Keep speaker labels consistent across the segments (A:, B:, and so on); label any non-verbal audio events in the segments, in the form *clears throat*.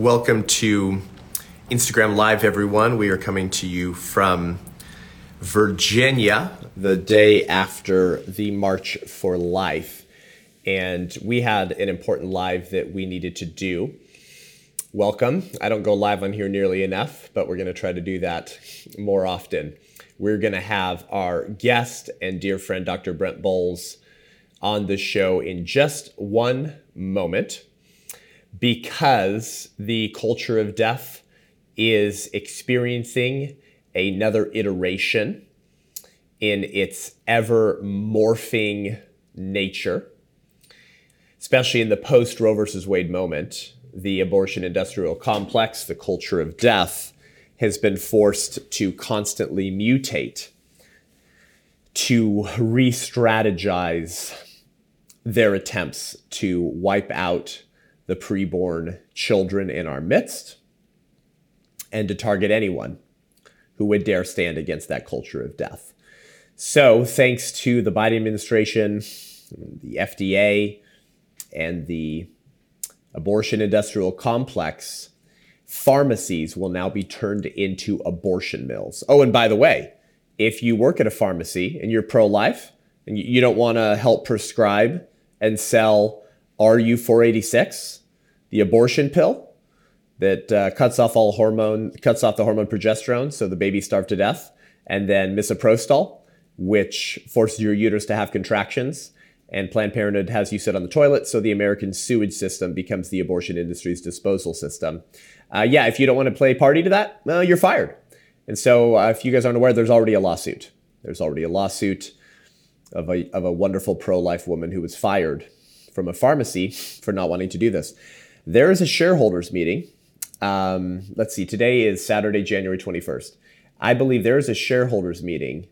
A: Welcome to Instagram Live, everyone. We are coming to you from Virginia the day after the March for Life. And we had an important live that we needed to do. Welcome. I don't go live on here nearly enough, but we're going to try to do that more often. We're going to have our guest and dear friend, Dr. Brent Boles, on the show in just one moment because the culture of death is experiencing another iteration in its ever morphing nature, especially in the post Roe versus Wade moment. The abortion industrial complex, the culture of death, has been forced to constantly mutate, to re strategize their attempts to wipe out the preborn children in our midst and to target anyone who would dare stand against that culture of death. So, thanks to the Biden administration, the FDA, and the abortion industrial complex, pharmacies will now be turned into abortion mills. Oh, and by the way, if you work at a pharmacy and you're pro life and you don't want to help prescribe and sell RU486, the abortion pill that uh, cuts off all hormone, cuts off the hormone progesterone, so the baby starved to death, and then misoprostol, which forces your uterus to have contractions. And Planned Parenthood has you sit on the toilet, so the American sewage system becomes the abortion industry's disposal system. Uh, yeah, if you don't want to play party to that, well, you're fired. And so, uh, if you guys aren't aware, there's already a lawsuit. There's already a lawsuit of a, of a wonderful pro life woman who was fired from a pharmacy for not wanting to do this. There is a shareholders meeting. Um, let's see, today is Saturday, January 21st. I believe there is a shareholders meeting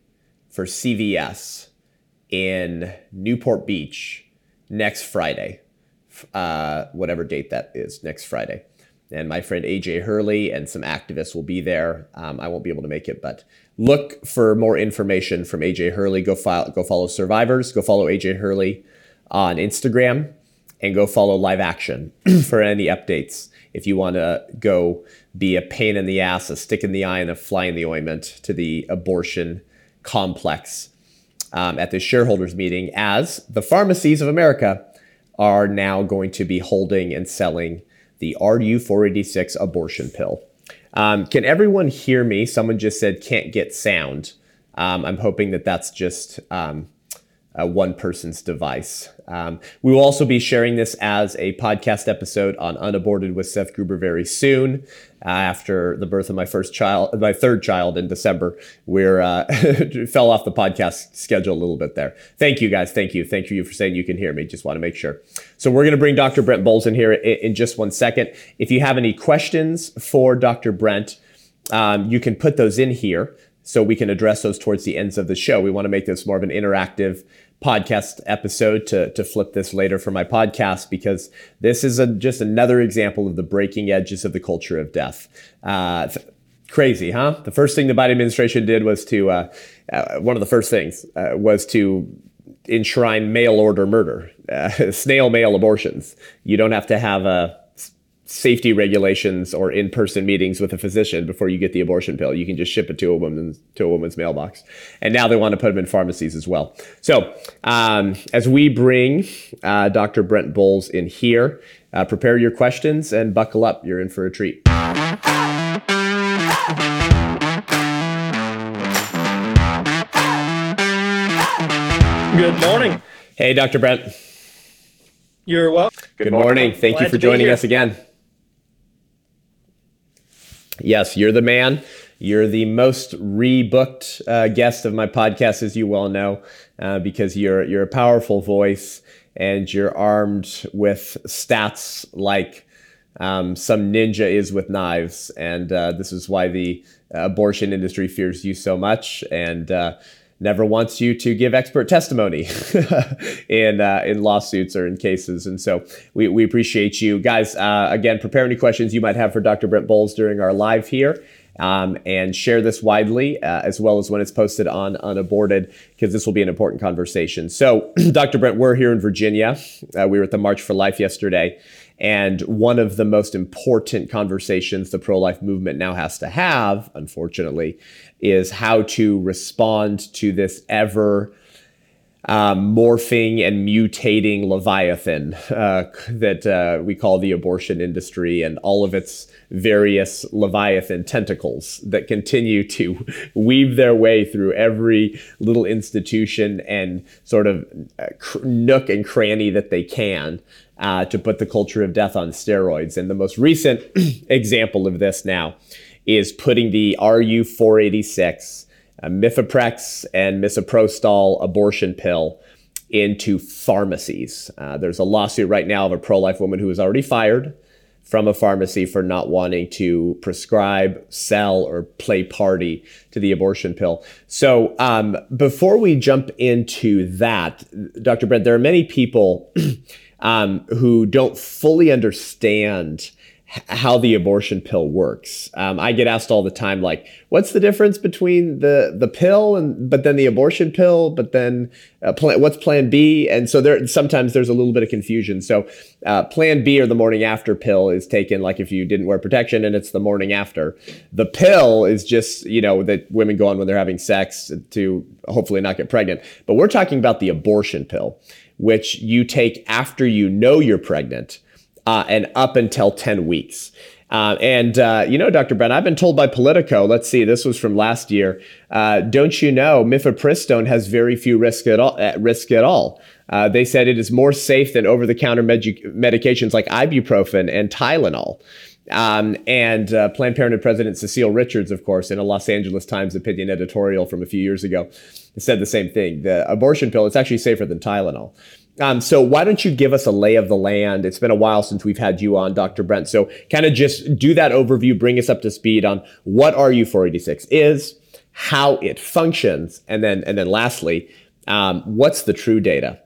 A: for CVS in Newport Beach next Friday, uh, whatever date that is, next Friday. And my friend AJ Hurley and some activists will be there. Um, I won't be able to make it, but look for more information from AJ Hurley. Go, file, go follow Survivors. Go follow AJ Hurley on Instagram and go follow Live Action *clears throat* for any updates. If you want to go be a pain in the ass, a stick in the eye, and a fly in the ointment to the abortion complex um, at the shareholders meeting, as the pharmacies of America are now going to be holding and selling the RU486 abortion pill. Um, can everyone hear me? Someone just said can't get sound. Um, I'm hoping that that's just um, uh, one person's device. Um, we will also be sharing this as a podcast episode on Unaborted with Seth Gruber very soon. Uh, after the birth of my first child, my third child in December, we're uh, *laughs* fell off the podcast schedule a little bit there. Thank you guys. Thank you. Thank you for saying you can hear me. Just want to make sure. So we're going to bring Dr. Brent Boles in here in, in, just one second. If you have any questions for Dr. Brent, um, you can put those in here so we can address those towards the ends of the show. We want to make this more of an interactive podcast episode to, to flip this later for my podcast because this is a, just another example of the breaking edges of the culture of death. Uh, crazy, huh? The first thing the Biden administration did was to, uh, uh, one of the first things uh, was to enshrine mail order murder, uh, *laughs* snail mail abortions. You don't have to have a safety regulations or in-person meetings with a physician before you get the abortion pill. You can just ship it to a woman to a woman's mailbox, and now they want to put them in pharmacies as well. So um, as we bring uh, Dr. Brent Boles in here, uh, prepare your questions and buckle up. You're in for a treat.
B: Good morning.
A: Hey, Dr. Brent.
B: You're welcome.
A: Good, Good morning. morning. Thank Glad you for joining us again. Yes, you're the man. You're the most rebooked uh, guest of my podcast, as you well know, uh, because you're you're a powerful voice and you're armed with stats like um, some ninja is with knives, and uh, this is why the abortion industry fears you so much. And uh, never wants you to give expert testimony *laughs* in uh, in lawsuits or in cases. And so we, we appreciate you guys. Uh, again, prepare any questions you might have for Dr. Brent Boles during our live here. Um, and share this widely uh, as well as when it's posted on Unaborted, because this will be an important conversation. So, *clears throat* Dr. Brent, we're here in Virginia. Uh, we were at the March for Life yesterday. And one of the most important conversations the pro life movement now has to have, unfortunately, is how to respond to this ever um, morphing and mutating leviathan uh, that uh, we call the abortion industry and all of its various leviathan tentacles that continue to *laughs* weave their way through every little institution and sort of uh, nook and cranny that they can uh, to put the culture of death on steroids. And the most recent *clears throat* example of this now is putting the RU 486 uh, mifeprex and misoprostol abortion pill into pharmacies. Uh, there's a lawsuit right now of a pro life woman who was already fired from a pharmacy for not wanting to prescribe, sell, or play party to the abortion pill. So, um, before we jump into that, Dr. Brent, there are many people *clears throat* um, who don't fully understand how the abortion pill works. Um, I get asked all the time, like, what's the difference between the the pill and but then the abortion pill, but then uh, plan, what's Plan B? And so there sometimes there's a little bit of confusion. So uh, Plan B or the morning after pill is taken like if you didn't wear protection and it's the morning after. The pill is just you know that women go on when they're having sex to hopefully not get pregnant. But we're talking about the abortion pill, which you take after you know you're pregnant uh, and up until 10 weeks. Uh, and, uh, you know, Dr. Brent, I've been told by Politico, let's see, this was from last year. Uh, don't you know, mifepristone has very few risk at all. At risk at all. Uh, they said it is more safe than over the counter med- medications like ibuprofen and Tylenol. Um, and uh, Planned Parenthood President Cecile Richards, of course, in a Los Angeles Times opinion editorial from a few years ago, said the same thing. The abortion pill, it's actually safer than Tylenol. Um, so why don't you give us a lay of the land? It's been a while since we've had you on, Dr. Brent. So kind of just do that overview, bring us up to speed on what RU486 is, how it functions, and then and then lastly, um, what's the true data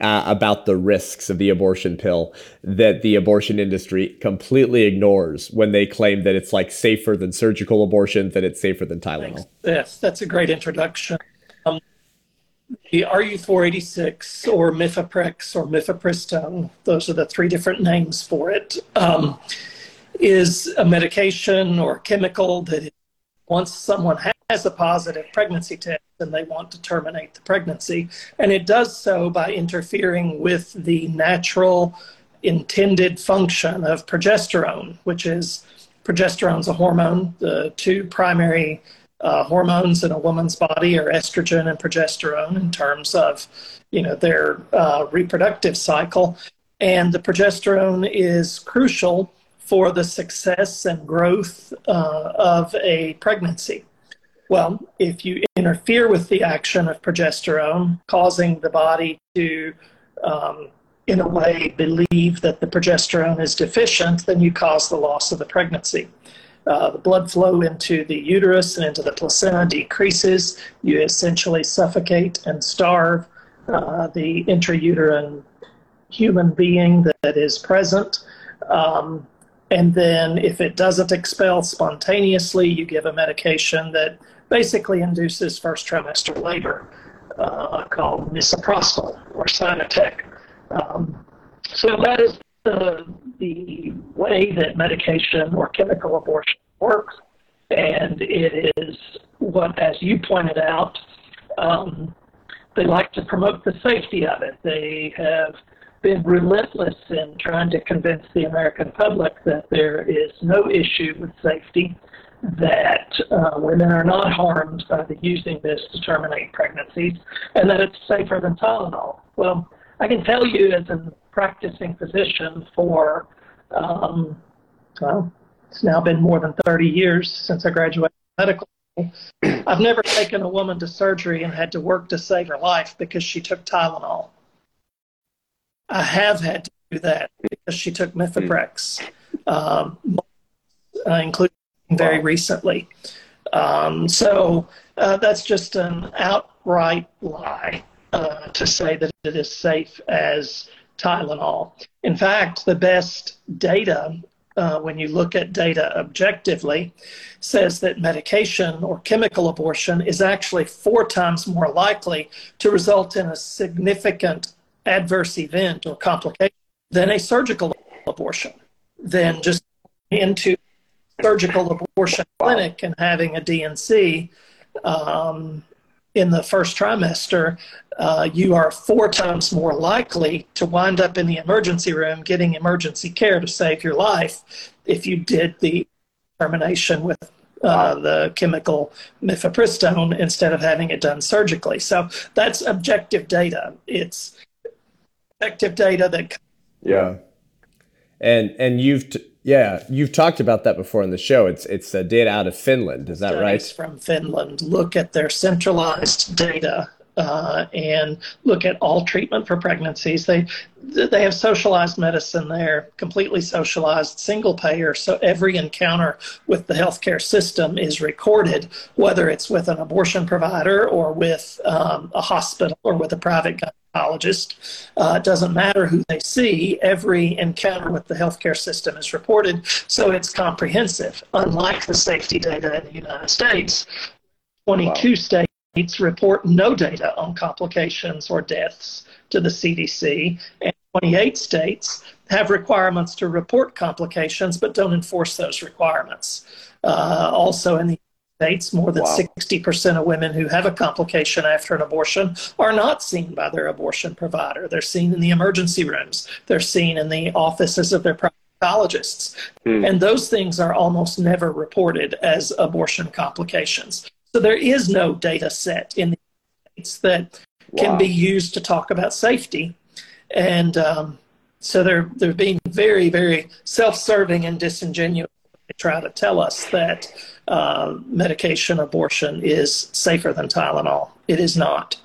A: uh, about the risks of the abortion pill that the abortion industry completely ignores when they claim that it's like safer than surgical abortion, that it's safer than Tylenol.
B: Thanks. Yes, that's a great introduction. Um, the RU486 or Mifeprex or Mifepristone, those are the three different names for it, um, is a medication or chemical that once someone has a positive pregnancy test and they want to terminate the pregnancy, and it does so by interfering with the natural intended function of progesterone, which is progesterone's a hormone. The two primary uh, hormones in a woman's body are estrogen and progesterone in terms of, you know, their uh, reproductive cycle. And the progesterone is crucial for the success and growth uh, of a pregnancy. Well, if you interfere with the action of progesterone, causing the body to, um, in a way, believe that the progesterone is deficient, then you cause the loss of the pregnancy uh, the blood flow into the uterus and into the placenta decreases. You essentially suffocate and starve uh, the intrauterine human being that, is present. Um, and then, if it doesn't expel spontaneously, you give a medication that basically induces first trimester labor uh, called misoprostol or Cytotec. Um, so that is the, the way that medication or chemical abortion works, and it is what, as you pointed out, um, they like to promote the safety of it. They have been relentless in trying to convince the American public that there is no issue with safety, that uh, women are not harmed by the using this to terminate pregnancies, and that it's safer than Tylenol. Well, I can tell you as a practicing physician for, um, well, it's now been more than 30 years since I graduated medical school. *clears throat* I've never taken a woman to surgery and had to work to save her life because she took Tylenol. I have had to do that because she took Mifeprex, um, uh, including very recently. Um, so uh, that's just an outright lie uh, to say that it is safe as Tylenol. In fact, the best data, uh, when you look at data objectively, says that medication or chemical abortion is actually four times more likely to result in a significant adverse event or complication than a surgical abortion than just into surgical abortion clinic and having a D&C um, in the first trimester, uh, you are four times more likely to wind up in the emergency room getting emergency care to save your life if you did the termination with uh, the chemical mifepristone instead of having it done surgically. So that's objective data. It's objective data that.
A: Yeah. And and you've t- yeah, you've talked about that before on the show. It's it's uh, data out of Finland. Is that right?
B: From Finland, look at their centralized data uh, and look at all treatment for pregnancies. They they have socialized medicine there, completely socialized, single payer. So every encounter with the healthcare system is recorded, whether it's with an abortion provider or with um, a hospital or with a private gynecologist. Uh, it doesn't matter who they see. Every encounter with the healthcare system is reported, so it's comprehensive. Unlike the safety data in the United States, 22 wow. states report no data on complications or deaths to the CDC, and 28 states have requirements to report complications but don't enforce those requirements. Uh, also, in the States, more than wow. 60% of women who have a complication after an abortion are not seen by their abortion provider. They're seen in the emergency rooms, they're seen in the offices of their proctologists. Hmm. And those things are almost never reported as abortion complications. So there is no data set in the States that wow. can be used to talk about safety. And um, so they're, they're being very, very self serving and disingenuous. They try to tell us that uh, medication abortion is safer than Tylenol. It is not.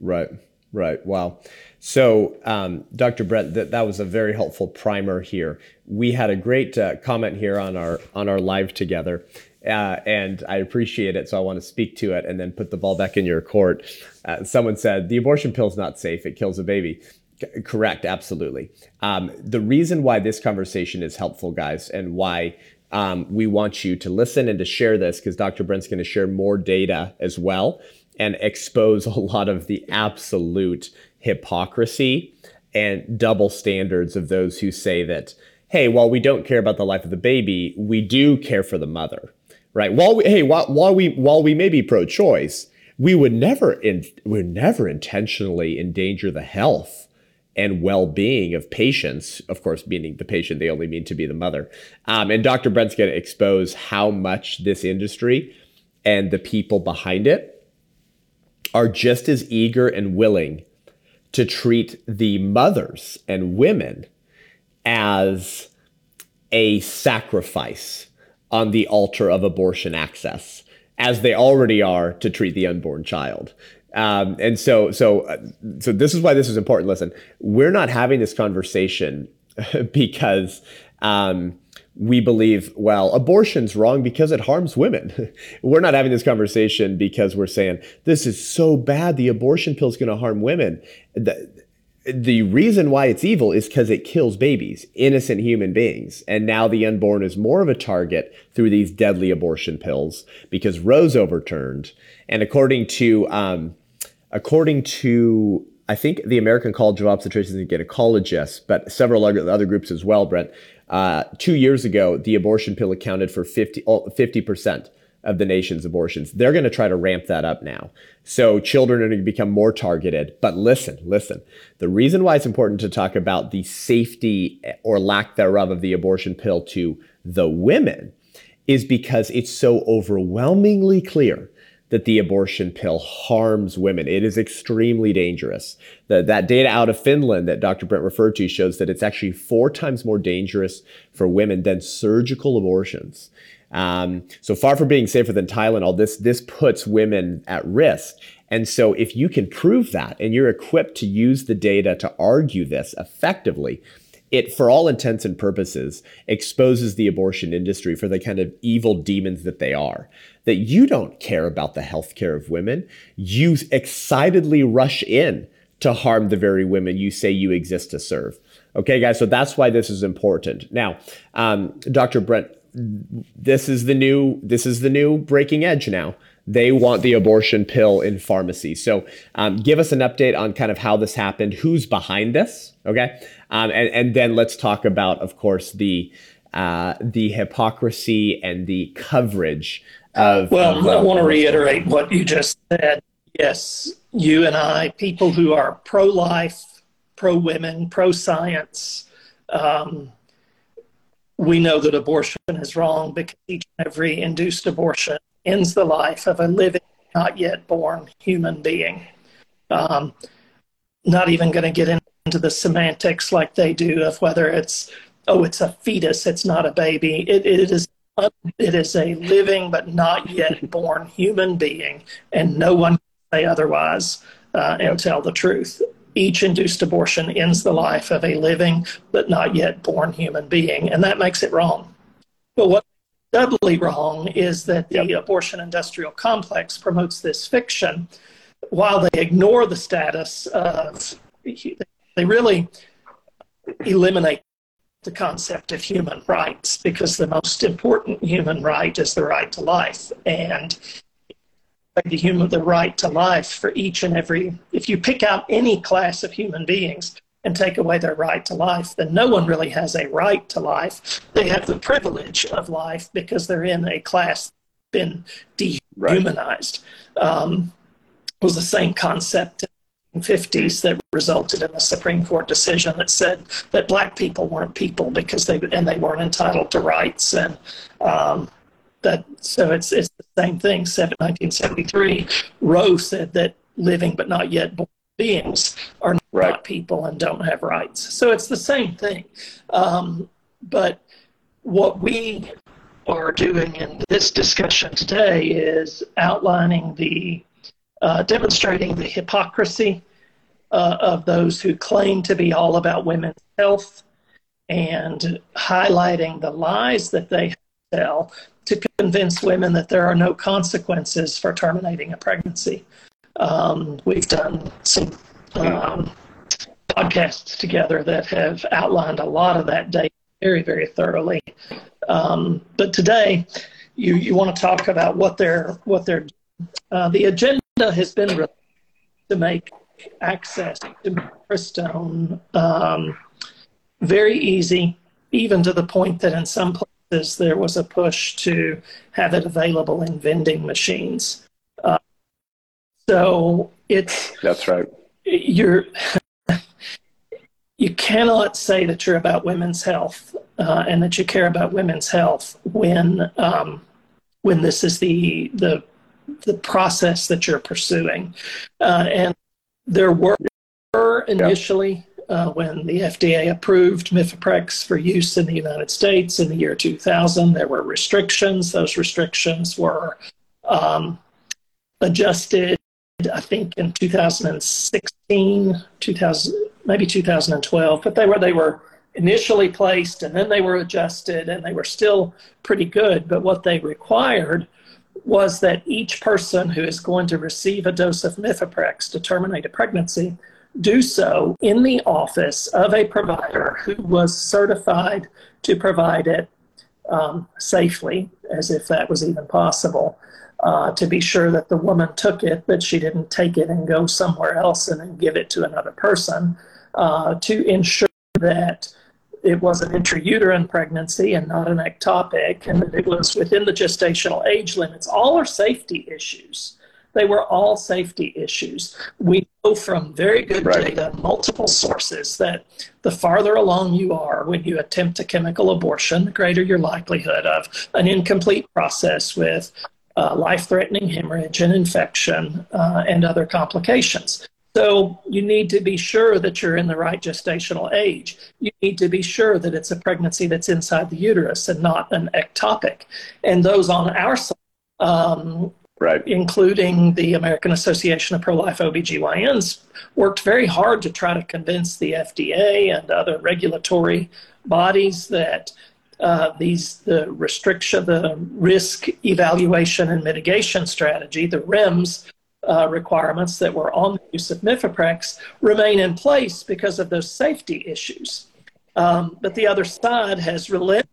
A: Right, right. Wow. So, um, Dr. Brent, that, that was a very helpful primer here. We had a great uh, comment here on our on our live together, uh, and I appreciate it. So I want to speak to it and then put the ball back in your court. Uh, someone said the abortion pill is not safe; it kills a baby. C- correct, absolutely. Um, the reason why this conversation is helpful, guys, and why um, we want you to listen and to share this, because Dr. Brent's going to share more data as well and expose *laughs* a lot of the absolute hypocrisy and double standards of those who say that, hey, while we don't care about the life of the baby, we do care for the mother, right? While we, hey, while, while we while we may be pro-choice, we would never in, would never intentionally endanger the health and well-being of patients. Of course, meaning the patient, they only mean to be the mother. Um, and Dr. Brent's going to expose how much this industry and the people behind it are just as eager and willing to treat the mothers and women as a sacrifice on the altar of abortion access, as they already are to treat the unborn child. Um, and so, so, uh, so this is why this is important. Listen, we're not having this conversation *laughs* because um, we believe, well, abortion's wrong because it harms women. *laughs* we're not having this conversation because we're saying this is so bad, the abortion pill is going to harm women. The, the reason why it's evil is because it kills babies, innocent human beings. And now the unborn is more of a target through these deadly abortion pills because Roe's overturned. And according to, um, according to, I think the American College of Obstetricians and Gynecologists, but several other groups as well, Brent, uh, two years ago, the abortion pill accounted for 50, 50% of the nation's abortions. They're going to try to ramp that up now. So children are going to become more targeted. But listen, listen. The reason why it's important to talk about the safety or lack thereof of the abortion pill to the women is because it's so overwhelmingly clear that the abortion pill harms women. It is extremely dangerous. The, that data out of Finland that Dr. Brent referred to shows that it's actually four times more dangerous for women than surgical abortions. Um, so far from being safer than Tylenol, this this puts women at risk. And so, if you can prove that, and you're equipped to use the data to argue this effectively, it, for all intents and purposes, exposes the abortion industry for the kind of evil demons that they are. That you don't care about the health care of women. You excitedly rush in to harm the very women you say you exist to serve. Okay, guys, so that's why this is important. Now, um, Dr. Brent, this is the new this is the new breaking edge now. They want the abortion pill in pharmacy. So, um, give us an update on kind of how this happened, who's behind this, okay, um, and and then let's talk about, of course, the uh, the hypocrisy and the coverage of.
B: Well,
A: of,
B: I want to reiterate what you just said. Yes, you and I, people who are pro life, pro women, pro science, um, we know that abortion is wrong because each and every induced abortion ends the life of a living, not yet born human being. Um, not even going to get into the semantics like they do of whether it's oh it's a fetus it's not a baby. It, it is it is a living but not yet born human being and no one can say otherwise uh, and tell the truth. Each induced abortion ends the life of a living but not yet born human being and that makes it wrong. But what doubly wrong is that the yep. abortion industrial complex promotes this fiction while they ignore the status of they really eliminate the concept of human rights because the most important human right is the right to life and the human the right to life for each and every if you pick out any class of human beings and take away their right to life then no one really has a right to life they have the privilege of life because they're in a class been dehumanized right. um, was the same concept in the 50s that resulted in a Supreme Court decision that said that black people weren't people because they and they weren't entitled to rights and um, that so it's it's the same thing. 1973, Roe said that living but not yet born beings are right. not people and don't have rights. So it's the same thing. Um, but what we are doing in this discussion today is outlining the uh, demonstrating the hypocrisy uh, of those who claim to be all about women's health and highlighting the lies that they tell to convince women that there are no consequences for terminating a pregnancy. Um, we've done some um, podcasts together that have outlined a lot of that data very, very thoroughly. Um, but today, you, you want to talk about what they're what they're uh, the agenda has been to make access to mifepristone um, very easy, even to the point that in some places there was a push to have it available in vending machines. So it's
C: that's right.
B: You're you cannot say that you're about women's health uh, and that you care about women's health when um, when this is the the the process that you're pursuing. Uh, and there were initially, uh, when the FDA approved Mifeprex for use in the United States in the year 2000, there were restrictions. Those restrictions were um, adjusted, I think, in 2016, 2000, maybe 2012, but they were they were initially placed and then they were adjusted and they were still pretty good. But what they required was that each person who is going to receive a dose of Mifeprex to terminate a pregnancy do so in the office of a provider who was certified to provide it um, safely, as if that was even possible, uh, to be sure that the woman took it, that she didn't take it and go somewhere else and then give it to another person, uh, to ensure that it was an intrauterine pregnancy and not an ectopic, and that it was within the gestational age limits. All are safety issues. They were all safety issues. We know from very good right. data, multiple sources, that the farther along you are when you attempt a chemical abortion, the greater your likelihood of an incomplete process with uh, life threatening hemorrhage and infection uh, and other complications. So you need to be sure that you're in the right gestational age. You need to be sure that it's a pregnancy that's inside the uterus and not an ectopic. And those on our side, um, right. including the American Association of Pro-Life OBGYNs, worked very hard to try to convince the FDA and other regulatory bodies that uh, these the restriction, the risk evaluation and mitigation strategy, the REMS, uh, requirements that were on the use of Mifeprex remain in place because of those safety issues. Um, but the other side has relentlessly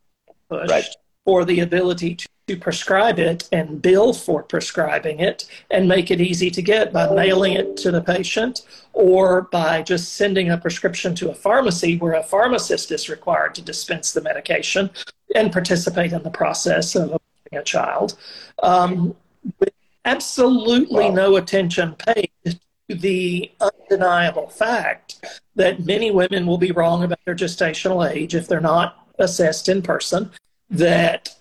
B: pushed right. for the ability to to prescribe it and bill for prescribing it and make it easy to get by mailing it to the patient or by just sending a prescription to a pharmacy where a pharmacist is required to dispense the medication and participate in the process of a child. Um, with absolutely wow. no attention paid to the undeniable fact that many women will be wrong about their gestational age if they're not assessed in person. That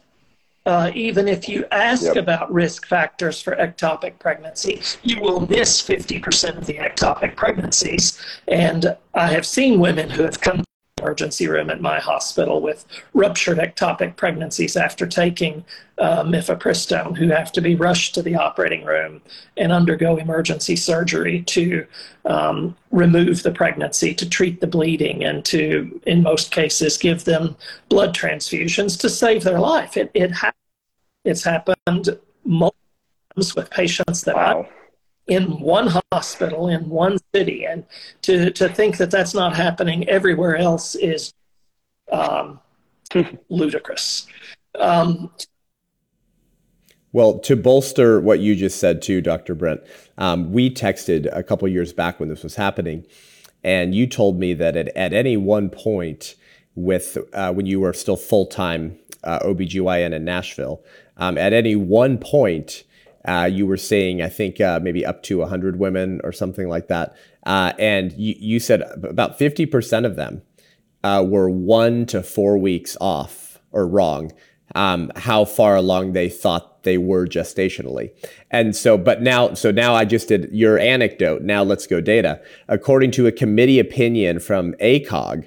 B: uh, even if you ask yep. about risk factors for ectopic pregnancy, you will miss 50% of the ectopic pregnancies. And I have seen women who have come emergency room at my hospital with ruptured ectopic pregnancies after taking uh, mifepristone who have to be rushed to the operating room and undergo emergency surgery to um, remove the pregnancy, to treat the bleeding, and to, in most cases, give them blood transfusions to save their life. It, it ha- it's happened multiple times with patients that wow. I in one hospital in one city, and to to think that that's not happening everywhere else is um, *laughs* ludicrous. Um,
A: well, to bolster what you just said too, Dr. Brent, um, we texted a couple years back when this was happening, and you told me that at, at any one point with uh, when you were still full time uh, OBGYN in Nashville, um, at any one point uh, you were saying, I think uh, maybe up to 100 women or something like that. Uh, and you, you, said about 50% of them uh, were one to four weeks off or wrong, um, how far along they thought they were gestationally. And so, but now, so now I just did your anecdote. Now let's go data. According to a committee opinion from ACOG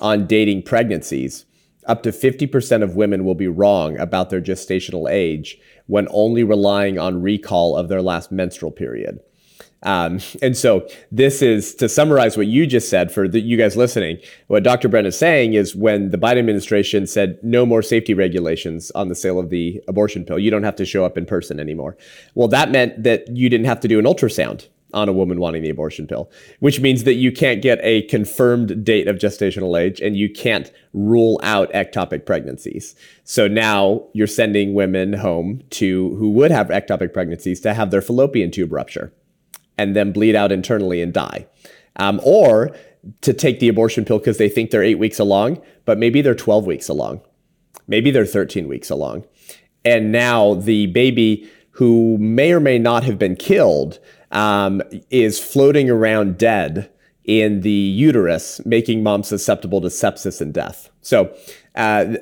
A: on dating pregnancies, up to 50% of women will be wrong about their gestational age when only relying on recall of their last menstrual period. Um, and so this is to summarize what you just said for the, you guys listening. What Dr. Brent is saying is when the Biden administration said no more safety regulations on the sale of the abortion pill, you don't have to show up in person anymore. Well, that meant that you didn't have to do an ultrasound on a woman wanting the abortion pill, which means that you can't get a confirmed date of gestational age and you can't rule out ectopic pregnancies. So now you're sending women home to who would have ectopic pregnancies to have their fallopian tube rupture and then bleed out internally and die. Um, or to take the abortion pill because they think they're eight weeks along, but maybe they're 12 weeks along. Maybe they're 13 weeks along. And now the baby who may or may not have been killed um, is floating around dead in the uterus, making mom susceptible to sepsis and death. So, uh,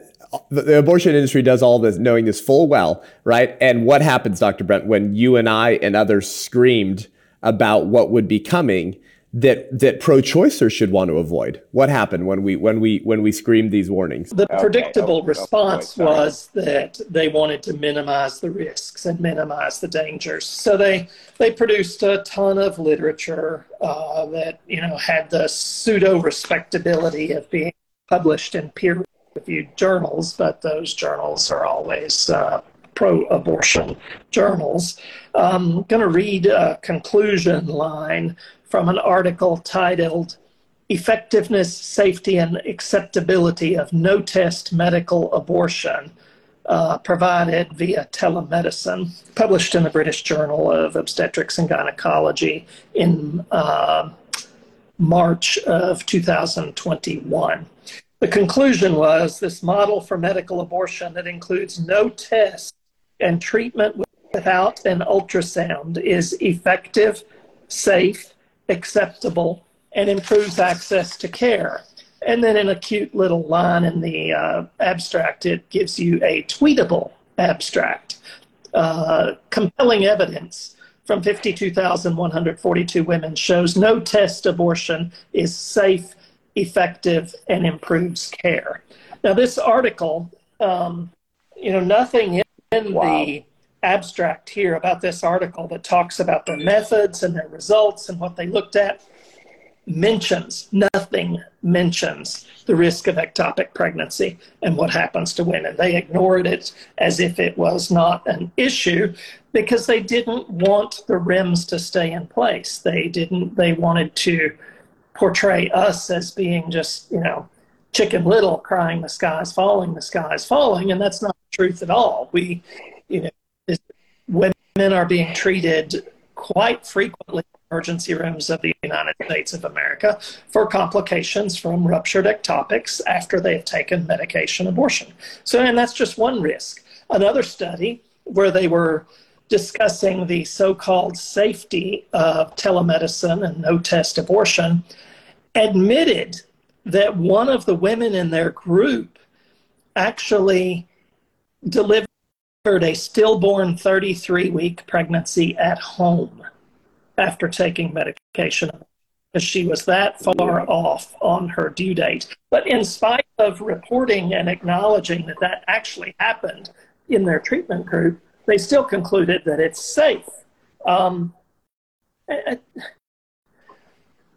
A: the, the abortion industry does all this knowing this full well, right? And what happens, Dr. Brent, when you and I and others screamed about what would be coming? That that pro-choicers should want to avoid? What happened when we when we when we screamed these warnings?
B: The predictable okay, response was that they wanted to minimize the risks and minimize the dangers. So they they produced a ton of literature uh, that you know had the pseudo respectability of being published in peer-reviewed journals, but those journals are always uh, pro-abortion journals. I'm going to read a conclusion line from an article titled Effectiveness, Safety, and Acceptability of No Test Medical Abortion, uh, provided via telemedicine, published in the British Journal of Obstetrics and Gynecology in uh, March of 2021. The conclusion was this model for medical abortion that includes no test and treatment without an ultrasound is effective, safe, acceptable, and improves access to care. And then in a cute little line in the uh, abstract, it gives you a tweetable abstract. Uh, compelling evidence from 52,142 women shows no test abortion is safe, effective, and improves care. Now, this article, um, you know, nothing in wow. the abstract here about this article that talks about their methods and their results and what they looked at mentions nothing mentions the risk of ectopic pregnancy and what happens to women they ignored it as if it was not an issue because they didn't want the REMS to stay in place they didn't they wanted to portray us as being just you know chicken little crying the sky's falling the sky's falling and that's not the truth at all. We, you know, women are being treated quite frequently in emergency rooms of the United States of America for complications from ruptured ectopics after they've taken medication abortion. So, and that's just one risk. Another study where they were discussing the so called safety of telemedicine and no test abortion admitted that one of the women in their group actually delivered a stillborn 33 week pregnancy at home after taking medication because she was that far off on her due date. But in spite of reporting and acknowledging that that actually happened in their treatment group, they still concluded that it's safe. Um,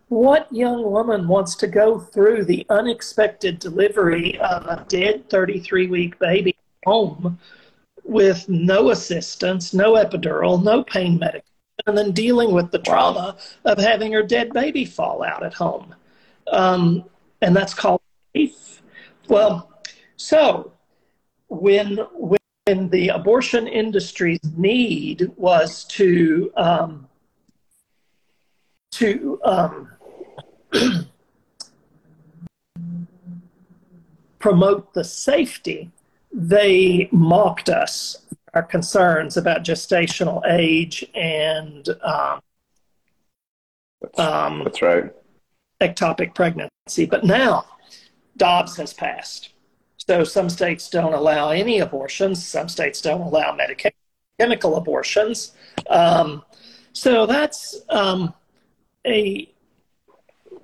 B: what young woman wants to go through the unexpected delivery of a dead 33 week baby home with no assistance, no epidural, no pain medication, and then dealing with the trauma of having her dead baby fall out at home? Um, and that's called safe. Well, so when, when the abortion industry's need was to um, to um, *clears throat* promote the safety, they mocked us, our concerns about gestational age and um,
C: that's, um, that's right.
B: ectopic pregnancy. But now Dobbs has passed. So some states don't allow any abortions, some states don't allow medical chemical abortions. Um, so that's um, a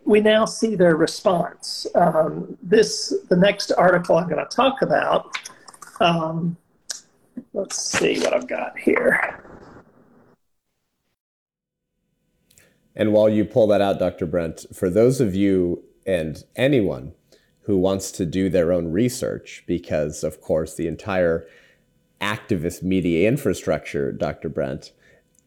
B: we now see their response. Um, this, the next article I'm going to talk about. Um, let's see what I've got here.
A: And while you pull that out, Dr. Brent, for those of you and anyone who wants to do their own research, because of course the entire activist media infrastructure, Dr. Brent,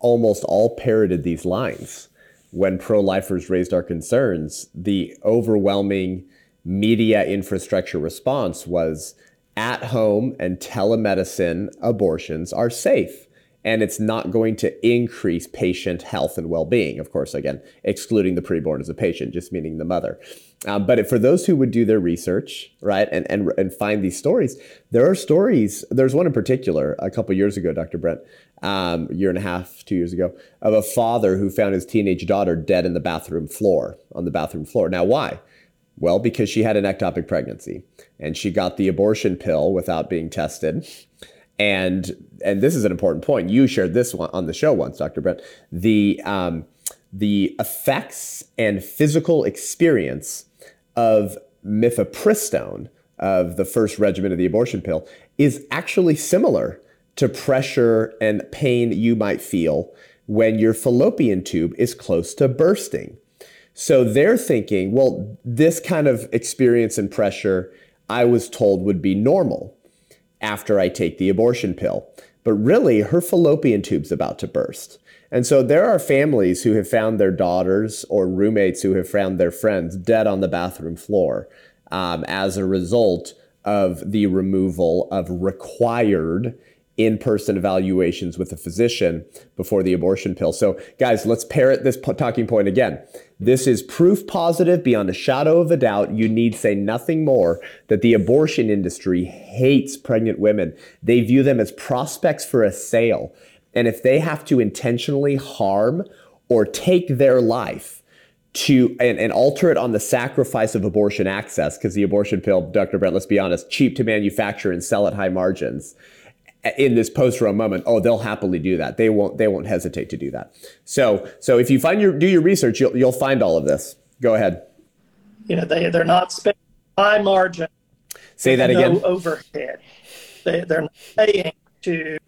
A: almost all parroted these lines when pro lifers raised our concerns, the overwhelming media infrastructure response was at home and telemedicine abortions are safe and it's not going to increase patient health and well-being of course again excluding the preborn as a patient just meaning the mother um, but for those who would do their research right and, and and find these stories there are stories there's one in particular a couple years ago dr brent um, year and a half, two years ago, of a father who found his teenage daughter dead in the bathroom floor, on the bathroom floor. Now, why? Well, because she had an ectopic pregnancy and she got the abortion pill without being tested. And and this is an important point. You shared this one on the show once, Dr. Brent. The um, the effects and physical experience of mifepristone, of the first regimen of the abortion pill, is actually similar to pressure and pain you might feel when your fallopian tube is close to bursting. So they're thinking, well, this kind of experience and pressure I was told would be normal after I take the abortion pill. But really, her fallopian tube's about to burst. And so there are families who have found their daughters or roommates who have found their friends dead on the bathroom floor um, as a result of the removal of required in person evaluations with a physician before the abortion pill. So, guys, let's parrot this talking point again. This is proof positive beyond a shadow of a doubt. You need say nothing more that the abortion industry hates pregnant women. They view them as prospects for a sale. And if they have to intentionally harm or take their life, to and, and alter it on the sacrifice of abortion access because the abortion pill dr brent let's be honest cheap to manufacture and sell at high margins in this post-Roe moment, oh, they'll happily do that. They won't. They won't hesitate to do that. So, so if you find your do your research, you'll you'll find all of this. Go ahead.
B: You know, they they're not spending high margin.
A: Say that
B: no
A: again.
B: overhead. They they're not paying to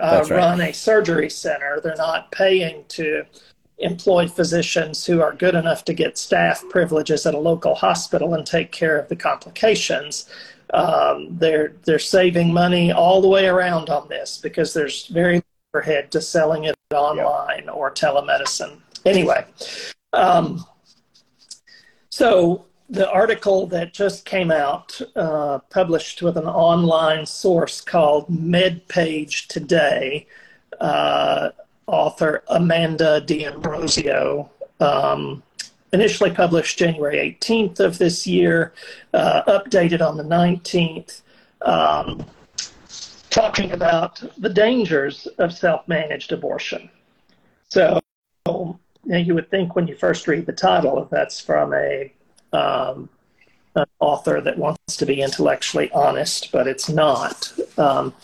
B: uh, right. run a surgery center. They're not paying to employ physicians who are good enough to get staff privileges at a local hospital and take care of the complications. Um, they're they're saving money all the way around on this because there's very overhead to selling it online or telemedicine. Anyway, um, so the article that just came out, uh, published with an online source called MedPage Today, uh, author Amanda D'Ambrosio, um, initially published January 18th of this year, uh, updated on the 19th, um, talking about the dangers of self managed abortion. So, you, know, you would think when you first read the title, that's from a um, an author that wants to be intellectually honest, but it's not. Um,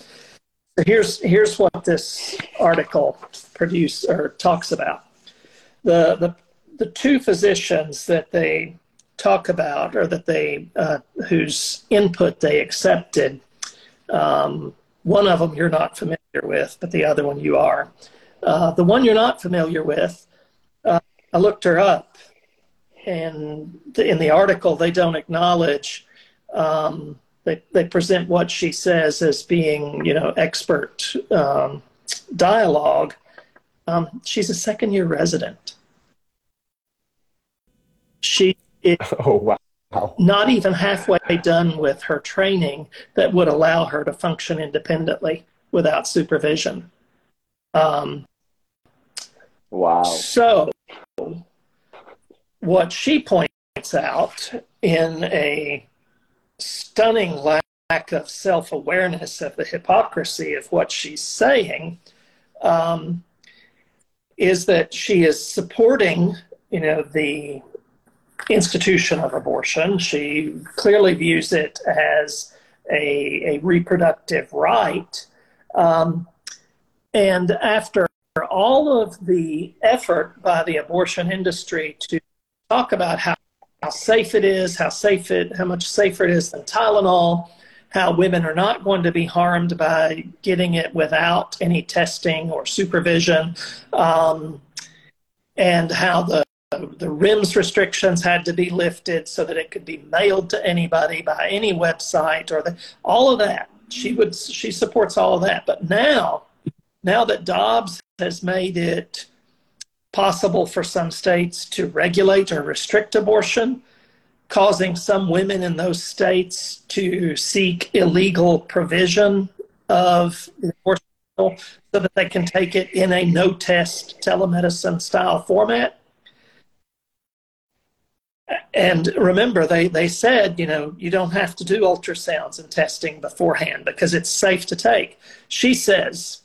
B: here's here's what this article produce or talks about. The the the two physicians that they talk about or that they uh, whose input they accepted. Um, one of them you're not familiar with, but the other one you are. Uh, the one you're not familiar with, uh, I looked her up and in the article they don't acknowledge um, they, they present what she says as being you know expert um, dialogue um, she's a second year resident she is *laughs*
C: oh wow.
B: not even halfway done with her training that would allow her to function independently without supervision. Um,
C: wow.
B: so what she points out in a stunning lack of self awareness of the hypocrisy of what she's saying um, is that she is supporting, you know, the institution of abortion. She clearly views it as a, a reproductive right. Um, and after all of the effort by the abortion industry to talk about how, how safe it is, how safe it, how much safer it is than Tylenol, how women are not going to be harmed by getting it without any testing or supervision, um, and how the the REMS restrictions had to be lifted so that it could be mailed to anybody by any website or the, all of that. She would she supports all of that. But now, now that Dobbs has made it possible for some states to regulate or restrict abortion, causing some women in those states to seek illegal provision of abortion so that they can take it in a no test telemedicine style format. And remember, they, they said, you know, you don't have to do ultrasounds and testing beforehand because it's safe to take. She says,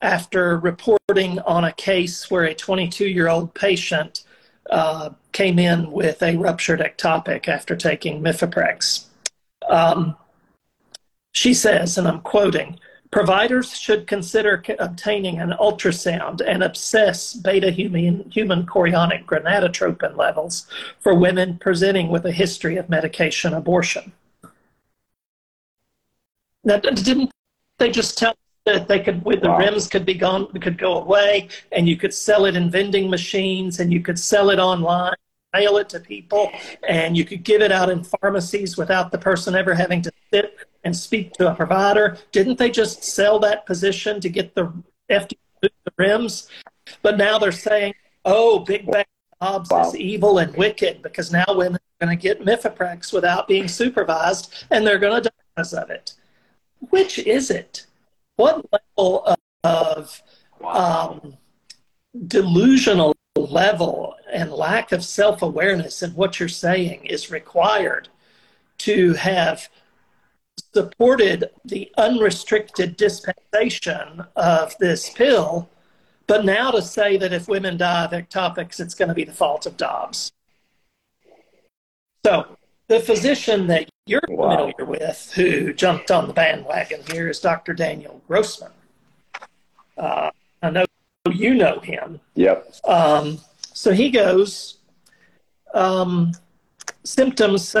B: after reporting on a case where a 22 year old patient uh, came in with a ruptured ectopic after taking Mifeprex. Um, she says, and I'm quoting, providers should consider obtaining an ultrasound and assess beta human, human chorionic gonadotropin levels for women presenting with a history of medication abortion. Now, didn't they just tell that they could with the wow. REMS could be gone could go away and you could sell it in vending machines and you could sell it online mail it to people and you could give it out in pharmacies without the person ever having to sit and speak to a provider. Didn't they just sell that position to get the FDA the REMS but now they're saying oh big bad Dobbs wow. is evil and wicked because now women are going to get mifeprex without being supervised and they're going to die because of it. Which is it? What level of, of um, delusional level and lack of self awareness in what you're saying is required to have supported the unrestricted dispensation of this pill, but now to say that if women die of ectopics, it's going to be the fault of Dobbs. So the physician that you're wow. familiar with who jumped on the bandwagon here is Dr. Daniel Grossman. Uh, I know you know him.
C: Yep.
B: Um, so he goes, um, symptoms.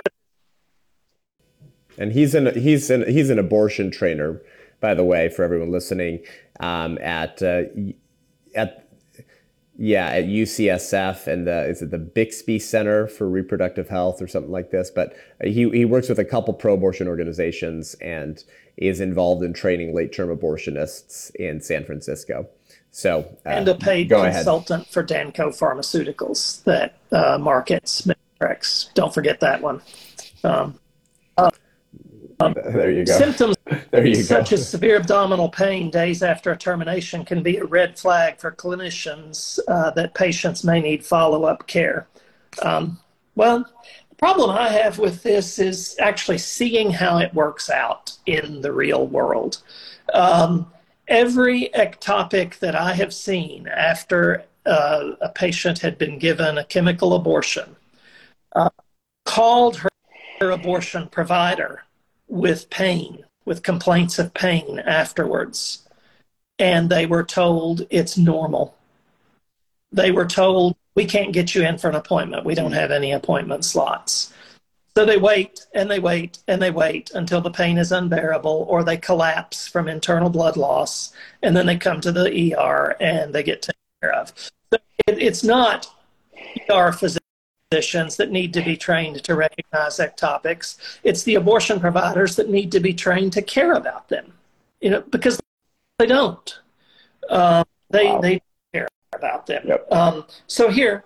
A: And he's an he's an he's an abortion trainer, by the way, for everyone listening. Um, at uh, at yeah, at UCSF and the, is it the Bixby Center for Reproductive Health or something like this? But he, he works with a couple pro abortion organizations and is involved in training late term abortionists in San Francisco. So, uh,
B: and a paid consultant ahead. for Danco Pharmaceuticals that uh, markets Mifeprex. Don't forget that one. Um, *laughs*
C: there you go.
B: symptoms *laughs*
C: you
B: such
C: go.
B: as severe abdominal pain days after a termination can be a red flag for clinicians uh, that patients may need follow-up care. Um, well, the problem I have with this is actually seeing how it works out in the real world. Um, every ectopic that I have seen after uh, a patient had been given a chemical abortion uh, called her abortion provider with pain, with complaints of pain afterwards. And they were told it's normal. They were told, we can't get you in for an appointment. We don't have any appointment slots. So they wait and they wait and they wait until the pain is unbearable or they collapse from internal blood loss. And then they come to the ER and they get taken care of. So it, it's not ER physicians that need to be trained to recognize ectopics. It's the abortion providers that need to be trained to care about them, you know, because they don't. Um, they
C: Wow.
B: they care about them.
C: Yep.
B: Um, so here,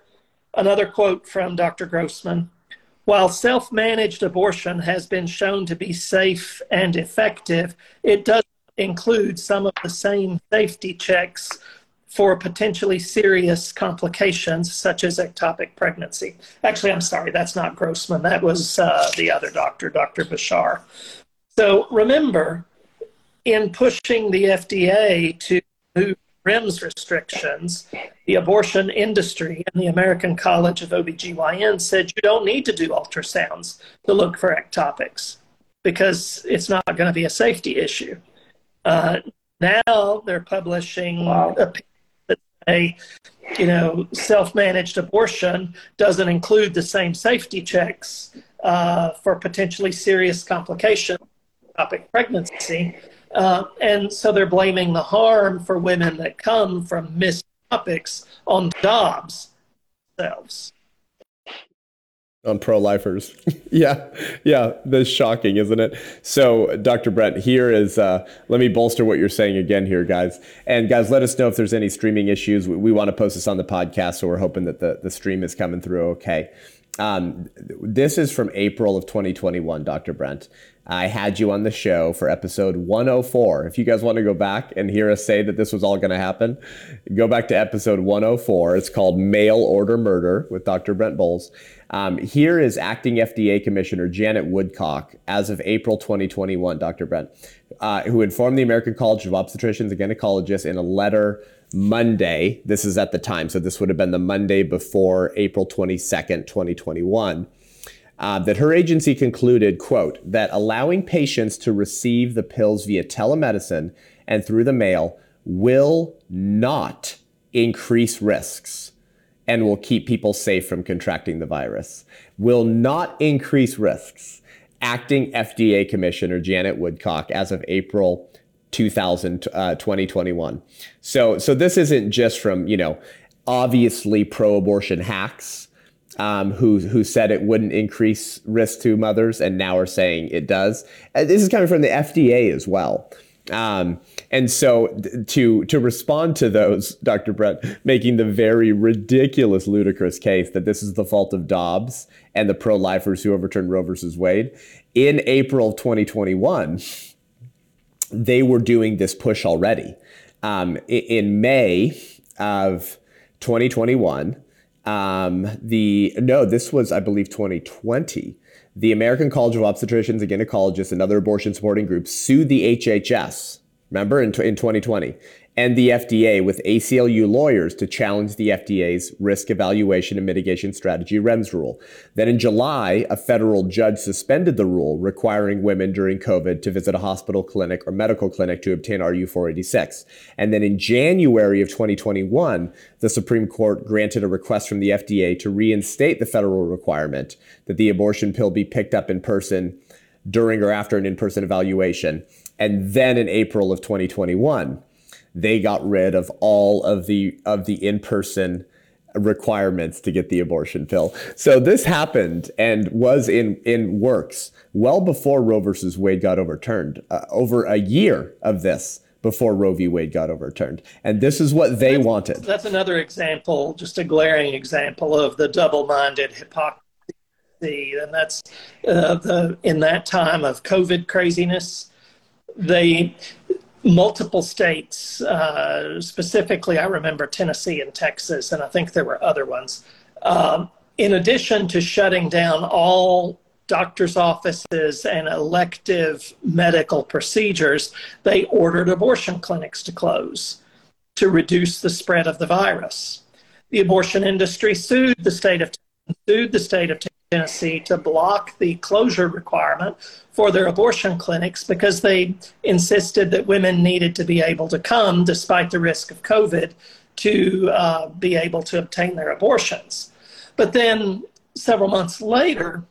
B: another quote from Dr. Grossman. While self-managed abortion has been shown to be safe and effective, it does include some of the same safety checks for potentially serious complications such as ectopic pregnancy. Actually, I'm sorry, that's not Grossman. That was uh, the other doctor, Dr. Bashar. So remember, in pushing the FDA to move REMS restrictions, the abortion industry and the American College of OBGYN said you don't need to do ultrasounds to look for ectopics because it's not going to be a safety issue. Uh, now they're publishing
C: Wow.
B: opinions say, you know, self-managed abortion doesn't include the same safety checks uh, for potentially serious complications, ectopic pregnancy. Uh, and so they're blaming the harm for women that come from missed ectopics on Dobbs themselves.
A: On pro-lifers. *laughs* yeah, yeah, that's shocking, isn't it? So, Dr. Brent, here is. Uh, let me bolster what you're saying again here, guys. And guys, let us know if there's any streaming issues. We, we want to post this on the podcast, so we're hoping that the the stream is coming through okay. Um, this is from April of 2021, Dr. Brent. I had you on the show for episode 104. If you guys want to go back and hear us say that this was all going to happen, go back to episode 104. It's called Mail Order Murder with Dr. Brent Boles. Um, here is acting FDA Commissioner Janet Woodcock as of April 2021, Dr. Brent, uh, who informed the American College of Obstetricians and Gynecologists in a letter Monday. This is at the time, so this would have been the Monday before April 22nd, 2021 uh, that her agency concluded, quote, that allowing patients to receive the pills via telemedicine and through the mail will not increase risks and will keep people safe from contracting the virus. Will not increase risks. Acting FDA Commissioner Janet Woodcock as of April 2000, uh, 2021. So, so this isn't just from, you know, obviously pro-abortion hacks um, who who said it wouldn't increase risk to mothers, and now are saying it does. This is coming from the FDA as well. Um, and so to to respond to those, *laughs* Dr. Brent making the very ridiculous, ludicrous case that this is the fault of Dobbs and the pro-lifers who overturned Roe versus Wade in April of 2021 they were doing this push already. Um, in May of 2021, um, the no, this was I believe 2020. The American College of Obstetricians and Gynecologists and other abortion supporting groups sued the HHS. Remember in, in 2020 and the FDA with ACLU lawyers to challenge the FDA's risk evaluation and mitigation strategy REMS rule. Then in July, a federal judge suspended the rule requiring women during COVID to visit a hospital clinic or medical clinic to obtain RU486. And then in January of 2021, the Supreme Court granted a request from the FDA to reinstate the federal requirement that the abortion pill be picked up in person during or after an in-person evaluation. And then in April of 2021, they got rid of all of the of the in-person requirements to get the abortion pill. So this happened and was in in works well before Roe versus Wade got overturned. Uh, over a year of this before Roe v. Wade got overturned. And this is what they wanted.
B: That's another example, just a glaring example of the double minded hypocrisy and that's uh, the in that time of COVID craziness. They multiple states, uh, specifically, I remember Tennessee and Texas, and I think there were other ones. Um, in addition to shutting down all doctor's offices and elective medical procedures, they ordered abortion clinics to close to reduce the spread of the virus. The abortion industry sued the state of sued the state of Tennessee to block the closure requirement for their abortion clinics because they insisted that women needed to be able to come, despite the risk of COVID, to uh, be able to obtain their abortions. But then several months later,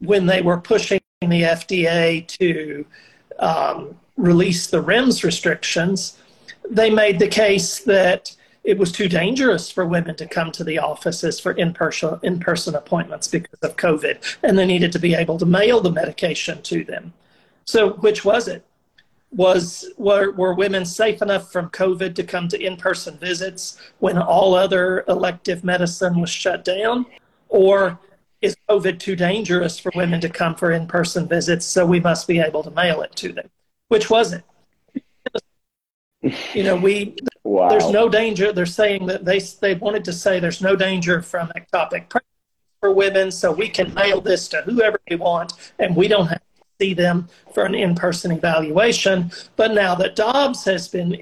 B: when they were pushing the FDA to um, release the REMS restrictions, they made the case that it was too dangerous for women to come to the offices for in-person in-person appointments because of COVID, and they needed to be able to mail the medication to them. So, which was it? Was were, were women safe enough from COVID to come to in-person visits when all other elective medicine was shut down, or is COVID too dangerous for women to come for in-person visits? So we must be able to mail it to them. Which was it? You know, we wow. there's no danger. They're saying that they they wanted to say there's no danger from ectopic pregnancy for women, so we can mail this to whoever we want, and we don't have to see them for an in-person evaluation. But now that Dobbs has been,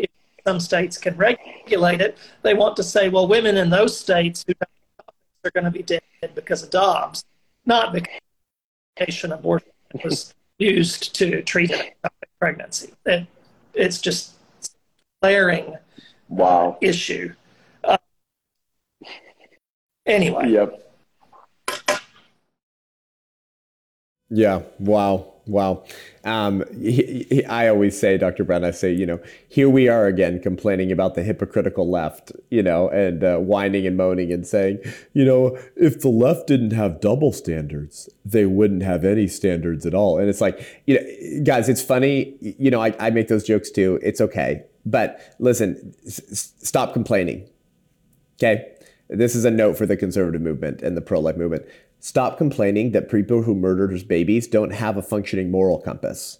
B: some states can regulate it. They want to say, well, women in those states who are going to be dead because of Dobbs, not because abortion was used to treat an pregnancy. It, it's just glaring
C: wow
B: issue. Uh, anyway.
C: Yep.
A: Yeah. Wow. Wow. Um, he, he, I always say, Dr. Brown, I say, you know, here we are again complaining about the hypocritical left, you know, and uh, whining and moaning and saying, you know, if the left didn't have double standards, they wouldn't have any standards at all. And it's like, you know, guys, it's funny, you know, I, I make those jokes too. It's okay. But listen, s- stop complaining. Okay? This is a note for the conservative movement and the pro life movement. Stop complaining that people who murder babies don't have a functioning moral compass.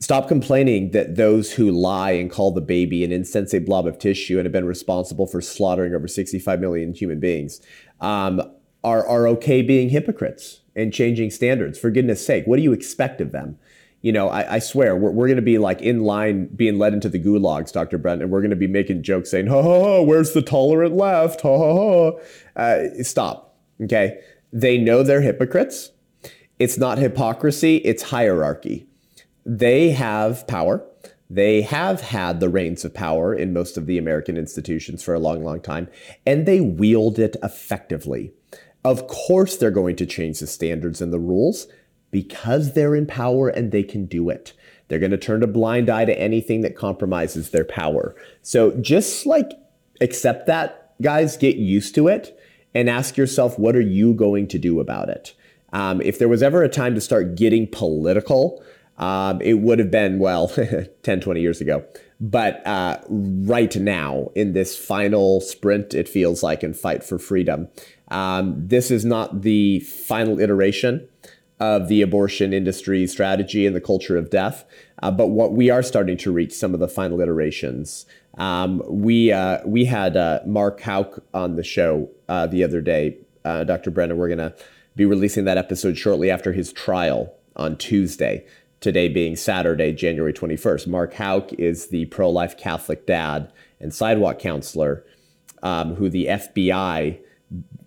A: Stop complaining that those who lie and call the baby an insensate blob of tissue and have been responsible for slaughtering over 65 million human beings um, are, are okay being hypocrites and changing standards. For goodness sake, what do you expect of them? You know, I, I swear we're, we're going to be like in line being led into the gulags, Dr. Brent, and we're going to be making jokes saying, ha ha ha, where's the tolerant left? Ha ha ha. Uh, stop. Okay. They know they're hypocrites. It's not hypocrisy, it's hierarchy. They have power. They have had the reins of power in most of the American institutions for a long, long time, and they wield it effectively. Of course, they're going to change the standards and the rules because they're in power and they can do it. They're going to turn a blind eye to anything that compromises their power. So just like accept that, guys, get used to it and ask yourself, what are you going to do about it? Um, if there was ever a time to start getting political, um, it would have been, well, *laughs* 10, 20 years ago. But uh, right now, in this final sprint, it feels like, and fight for freedom, um, this is not the final iteration of the abortion industry strategy and the culture of death. Uh, but what we are starting to reach some of the final iterations. Um, we uh, we had uh, Mark Houck on the show uh, the other day, uh, Dr. Brennan. We're gonna be releasing that episode shortly after his trial on Tuesday. Today being Saturday, January 21st. Mark Houck is the pro-life Catholic dad and sidewalk counselor um, who the FBI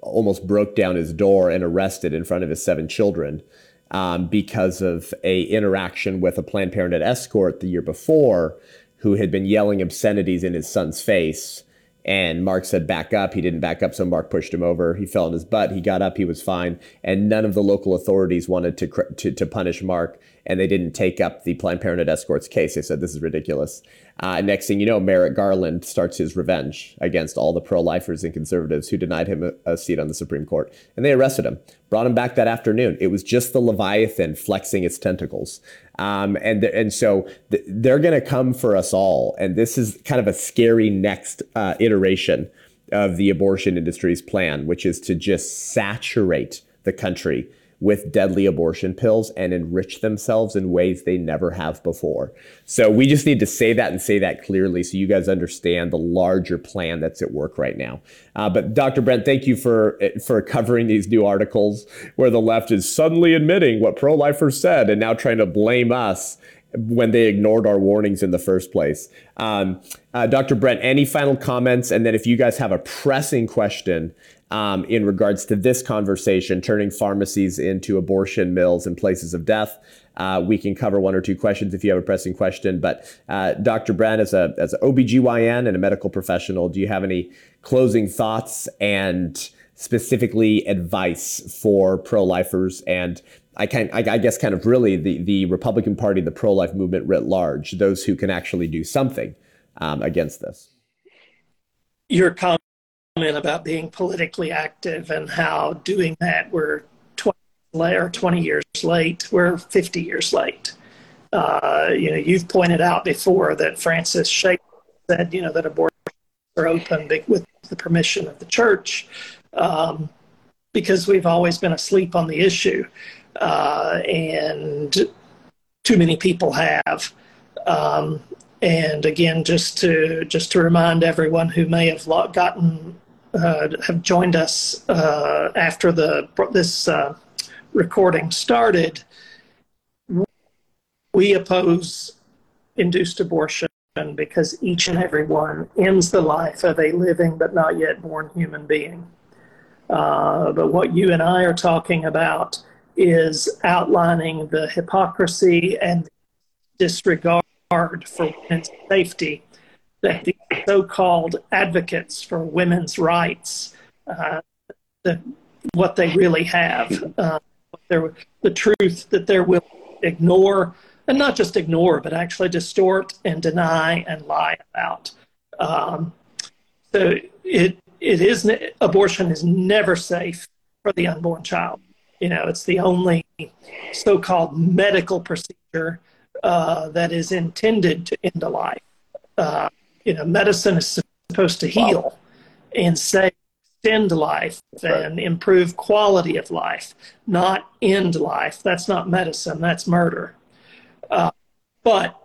A: almost broke down his door and arrested in front of his seven children um, because of a interaction with a Planned Parenthood escort the year before who had been yelling obscenities in his son's face. And Mark said, back up. He didn't back up, so Mark pushed him over. He fell on his butt. He got up. He was fine. And none of the local authorities wanted to, to, to punish Mark, and they didn't take up the Planned Parenthood escort's case. They said, this is ridiculous. Uh, next thing you know, Merrick Garland starts his revenge against all the pro lifers and conservatives who denied him a, a, seat on the Supreme Court. And they arrested him, brought him back that afternoon. It was just the Leviathan flexing its tentacles. Um, and, th- and so th- they're going to come for us all. And this is kind of a scary next uh, iteration of the abortion industry's plan, which is to just saturate the country with deadly abortion pills and enrich themselves in ways they never have before. So we just need to say that and say that clearly so you guys understand the larger plan that's at work right now. Uh, but Dr. Brent, thank you for for covering these new articles where the left is suddenly admitting what pro-lifers said and now trying to blame us when they ignored our warnings in the first place. Um, uh, Dr. Brent, any final comments? And then if you guys have a pressing question um, in regards to this conversation, turning pharmacies into abortion mills and places of death, uh, we can cover one or two questions if you have a pressing question. But uh, Dr. Brent, as a as an OBGYN and a medical professional, do you have any closing thoughts and specifically advice for pro-lifers and I can I, I guess kind of really the the Republican Party, the pro-life movement writ large, those who can actually do something um, against this.
B: Your comment about being politically active and how doing that we're 20 or 20 years late, we're 50 years late. Uh, you know, you've pointed out before that Francis Schaeffer said, you know, that abortions are open with the permission of the church um, because we've always been asleep on the issue uh, and too many people have. Um, and again, just to just to remind everyone who may have gotten have joined us uh, after the this uh, recording started, we oppose induced abortion because each and every one ends the life of a living but not yet born human being. Uh, but what you and I are talking about is outlining the hypocrisy and disregard for women's safety that the so-called advocates for women's rights, uh, the, what they really have, uh, the truth that they're willing to ignore, and not just ignore, but actually distort and deny and lie about. Um, so it it is abortion is never safe for the unborn child. You know, it's the only so-called medical procedure uh, that is intended to end a life. Uh, you know, medicine is supposed to heal wow. and save, extend life and improve quality of life, not end life. That's not medicine. That's murder. Uh, but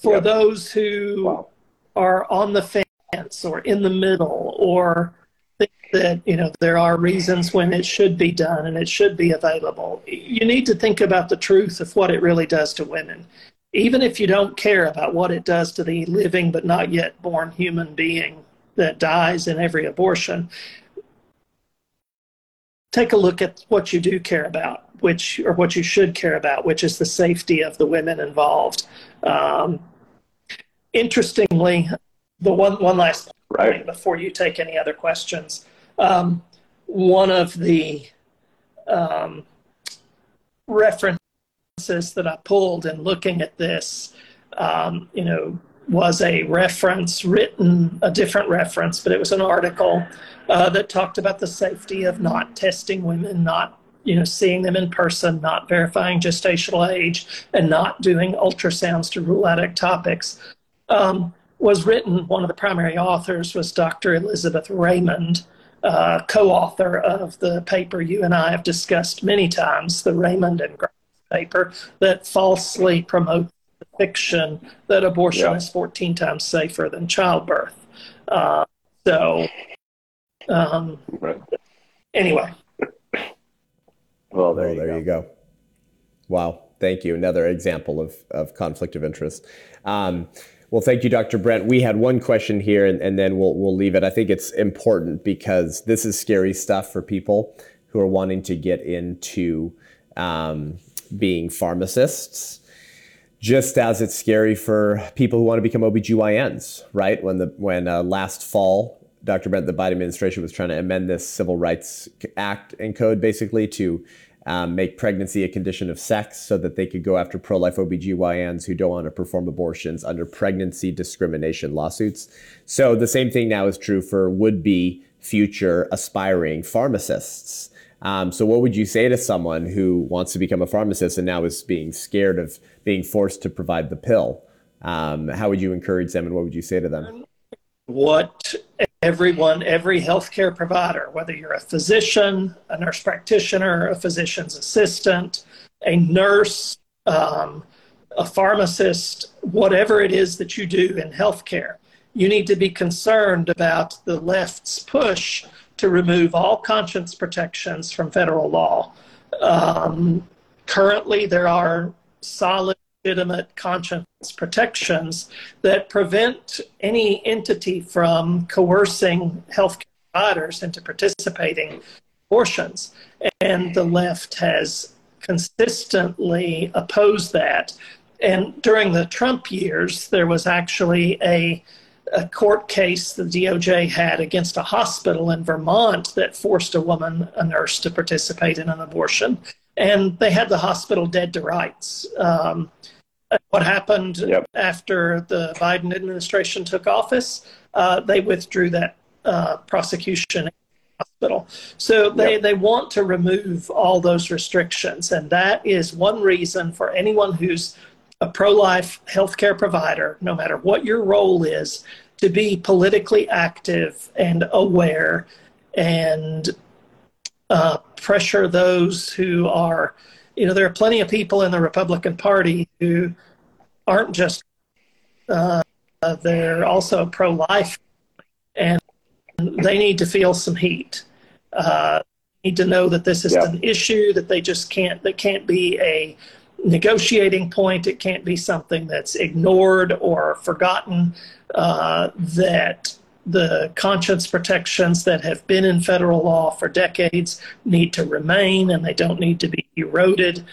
B: for yep. those who wow. are on the fence or in the middle or think that you know there are reasons when it should be done and it should be available. You need to think about the truth of what it really does to women, even if you don't care about what it does to the living but not yet born human being that dies in every abortion. Take a look at what you do care about, which or what you should care about, which is the safety of the women involved. Um, interestingly, the one one last right. before you take any other questions. Um, one of the um, references that I pulled in looking at this, um, you know, was a reference written, a different reference, but it was an article uh, that talked about the safety of not testing women, not you know, seeing them in person, not verifying gestational age, and not doing ultrasounds to rule out ectopics. Um, was written, one of the primary authors was Dr. Elizabeth Raymond, uh, co-author of the paper you and I have discussed many times, the Raymond and Grimes paper that falsely promotes the fiction that abortion yeah. is 14 times safer than childbirth. Uh, so, um, right. anyway.
A: Well, there, you, there go. you go. Wow. Thank you. Another example of, of conflict of interest. Um, well, thank you, Dr. Brent. We had one question here, and, and then we'll we'll leave it. I think it's important because this is scary stuff for people who are wanting to get into um, being pharmacists. Just as it's scary for people who want to become OBGYNs, right? When the when uh, last fall, Dr. Brent, the Biden administration was trying to amend this Civil Rights Act and code basically to um, make pregnancy a condition of sex so that they could go after pro life OBGYNs who don't want to perform abortions under pregnancy discrimination lawsuits. So the same thing now is true for would be future aspiring pharmacists. Um, so, what would you say to someone who wants to become a pharmacist and now is being scared of being forced to provide the pill? Um, how would you encourage them and what would you say to them?
B: What everyone, every healthcare provider, whether you're a physician, a nurse practitioner, a physician's assistant, a nurse, um, a pharmacist, whatever it is that you do in healthcare, you need to be concerned about the left's push to remove all conscience protections from federal law. Um, currently, there are solid, legitimate conscience protections that prevent any entity from coercing healthcare providers into participating abortions. And the left has consistently opposed that. And during the Trump years, there was actually a a court case the DOJ had against a hospital in Vermont that forced a woman, a nurse, to participate in an abortion. And they had the hospital dead to rights. Um, what happened yep. after the Biden administration took office, uh, they withdrew that uh, prosecution hospital. So they, yep. they want to remove all those restrictions. And that is one reason for anyone who's a pro life healthcare provider, no matter what your role is, to be politically active and aware and uh, pressure those who are, you know, there are plenty of people in the Republican Party who aren't just, uh, they're also pro life and they need to feel some heat. Uh, need to know that this is an issue that they just can't, that can't be a, negotiating point. It can't be something that's ignored or forgotten. Uh, that the conscience protections that have been in federal law for decades need to remain and they don't need to be eroded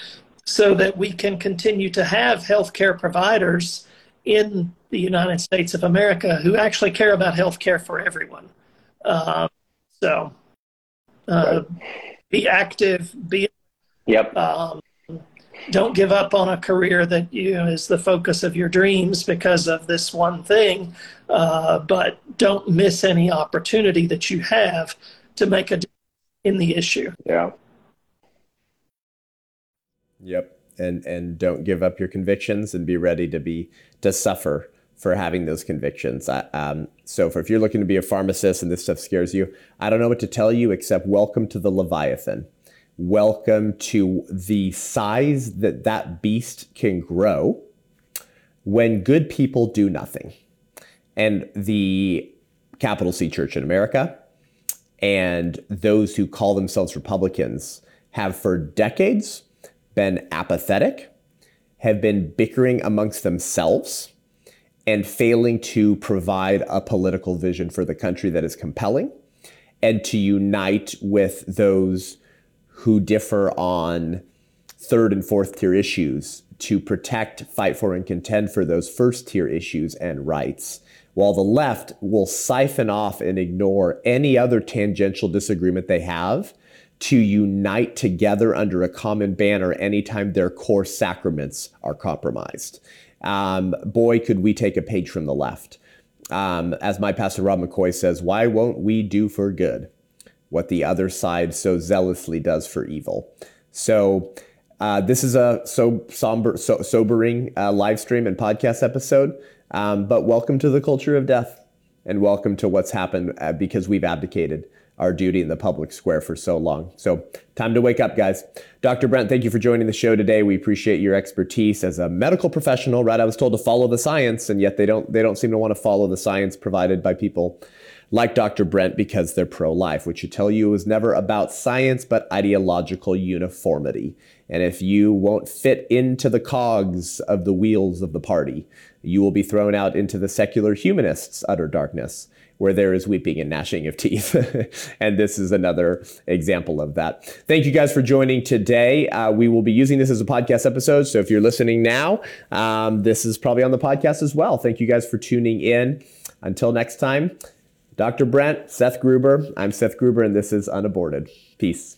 B: so that we can continue to have healthcare providers in the United States of America who actually care about healthcare for everyone. Uh, so uh, be active, be
C: yep.
B: Um, don't give up on a career that you know, is the focus of your dreams because of this one thing, uh, but don't miss any opportunity that you have to make a difference in the issue.
C: Yeah.
A: Yep. And and don't give up your convictions and be ready to be to suffer for having those convictions. Um, so, for if you're looking to be a pharmacist and this stuff scares you, I don't know what to tell you except welcome to the Leviathan welcome to the size that that beast can grow when good people do nothing. And the capital C church in America and those who call themselves Republicans have for decades been apathetic, have been bickering amongst themselves, and failing to provide a political vision for the country that is compelling and to unite with those who differ on third and fourth tier issues to protect, fight for, and contend for those first tier issues and rights, while the left will siphon off and ignore any other tangential disagreement they have to unite together under a common banner anytime their core sacraments are compromised. Um, boy, could we take a page from the left. Um, as my pastor Rob McCoy says, why won't we do for good? What the other side so zealously does for evil. So, uh, this is a so somber, so sobering uh, live stream and podcast episode. Um, but welcome to the culture of death, and welcome to what's happened uh, because we've abdicated our duty in the public square for so long. So, time to wake up, guys. Dr. Brent, thank you for joining the show today. We appreciate your expertise as a medical professional. Right, I was told to follow the science, and yet they don't. They don't seem to want to follow the science provided by people like Dr. Brent because they're pro life, which should tell you is never about science but ideological uniformity. And if you won't fit into the cogs of the wheels of the party, you will be thrown out into the secular humanists' utter darkness, where there is weeping and gnashing of teeth. *laughs* and this is another example of that. Thank you guys for joining today. Uh, we will be using this as a podcast episode. So if you're listening now, um, this is probably on the podcast as well. Thank you guys for tuning in. Until next time. Dr. Brent, Seth Gruber. I'm Seth Gruber, and this is Unaborted. Peace.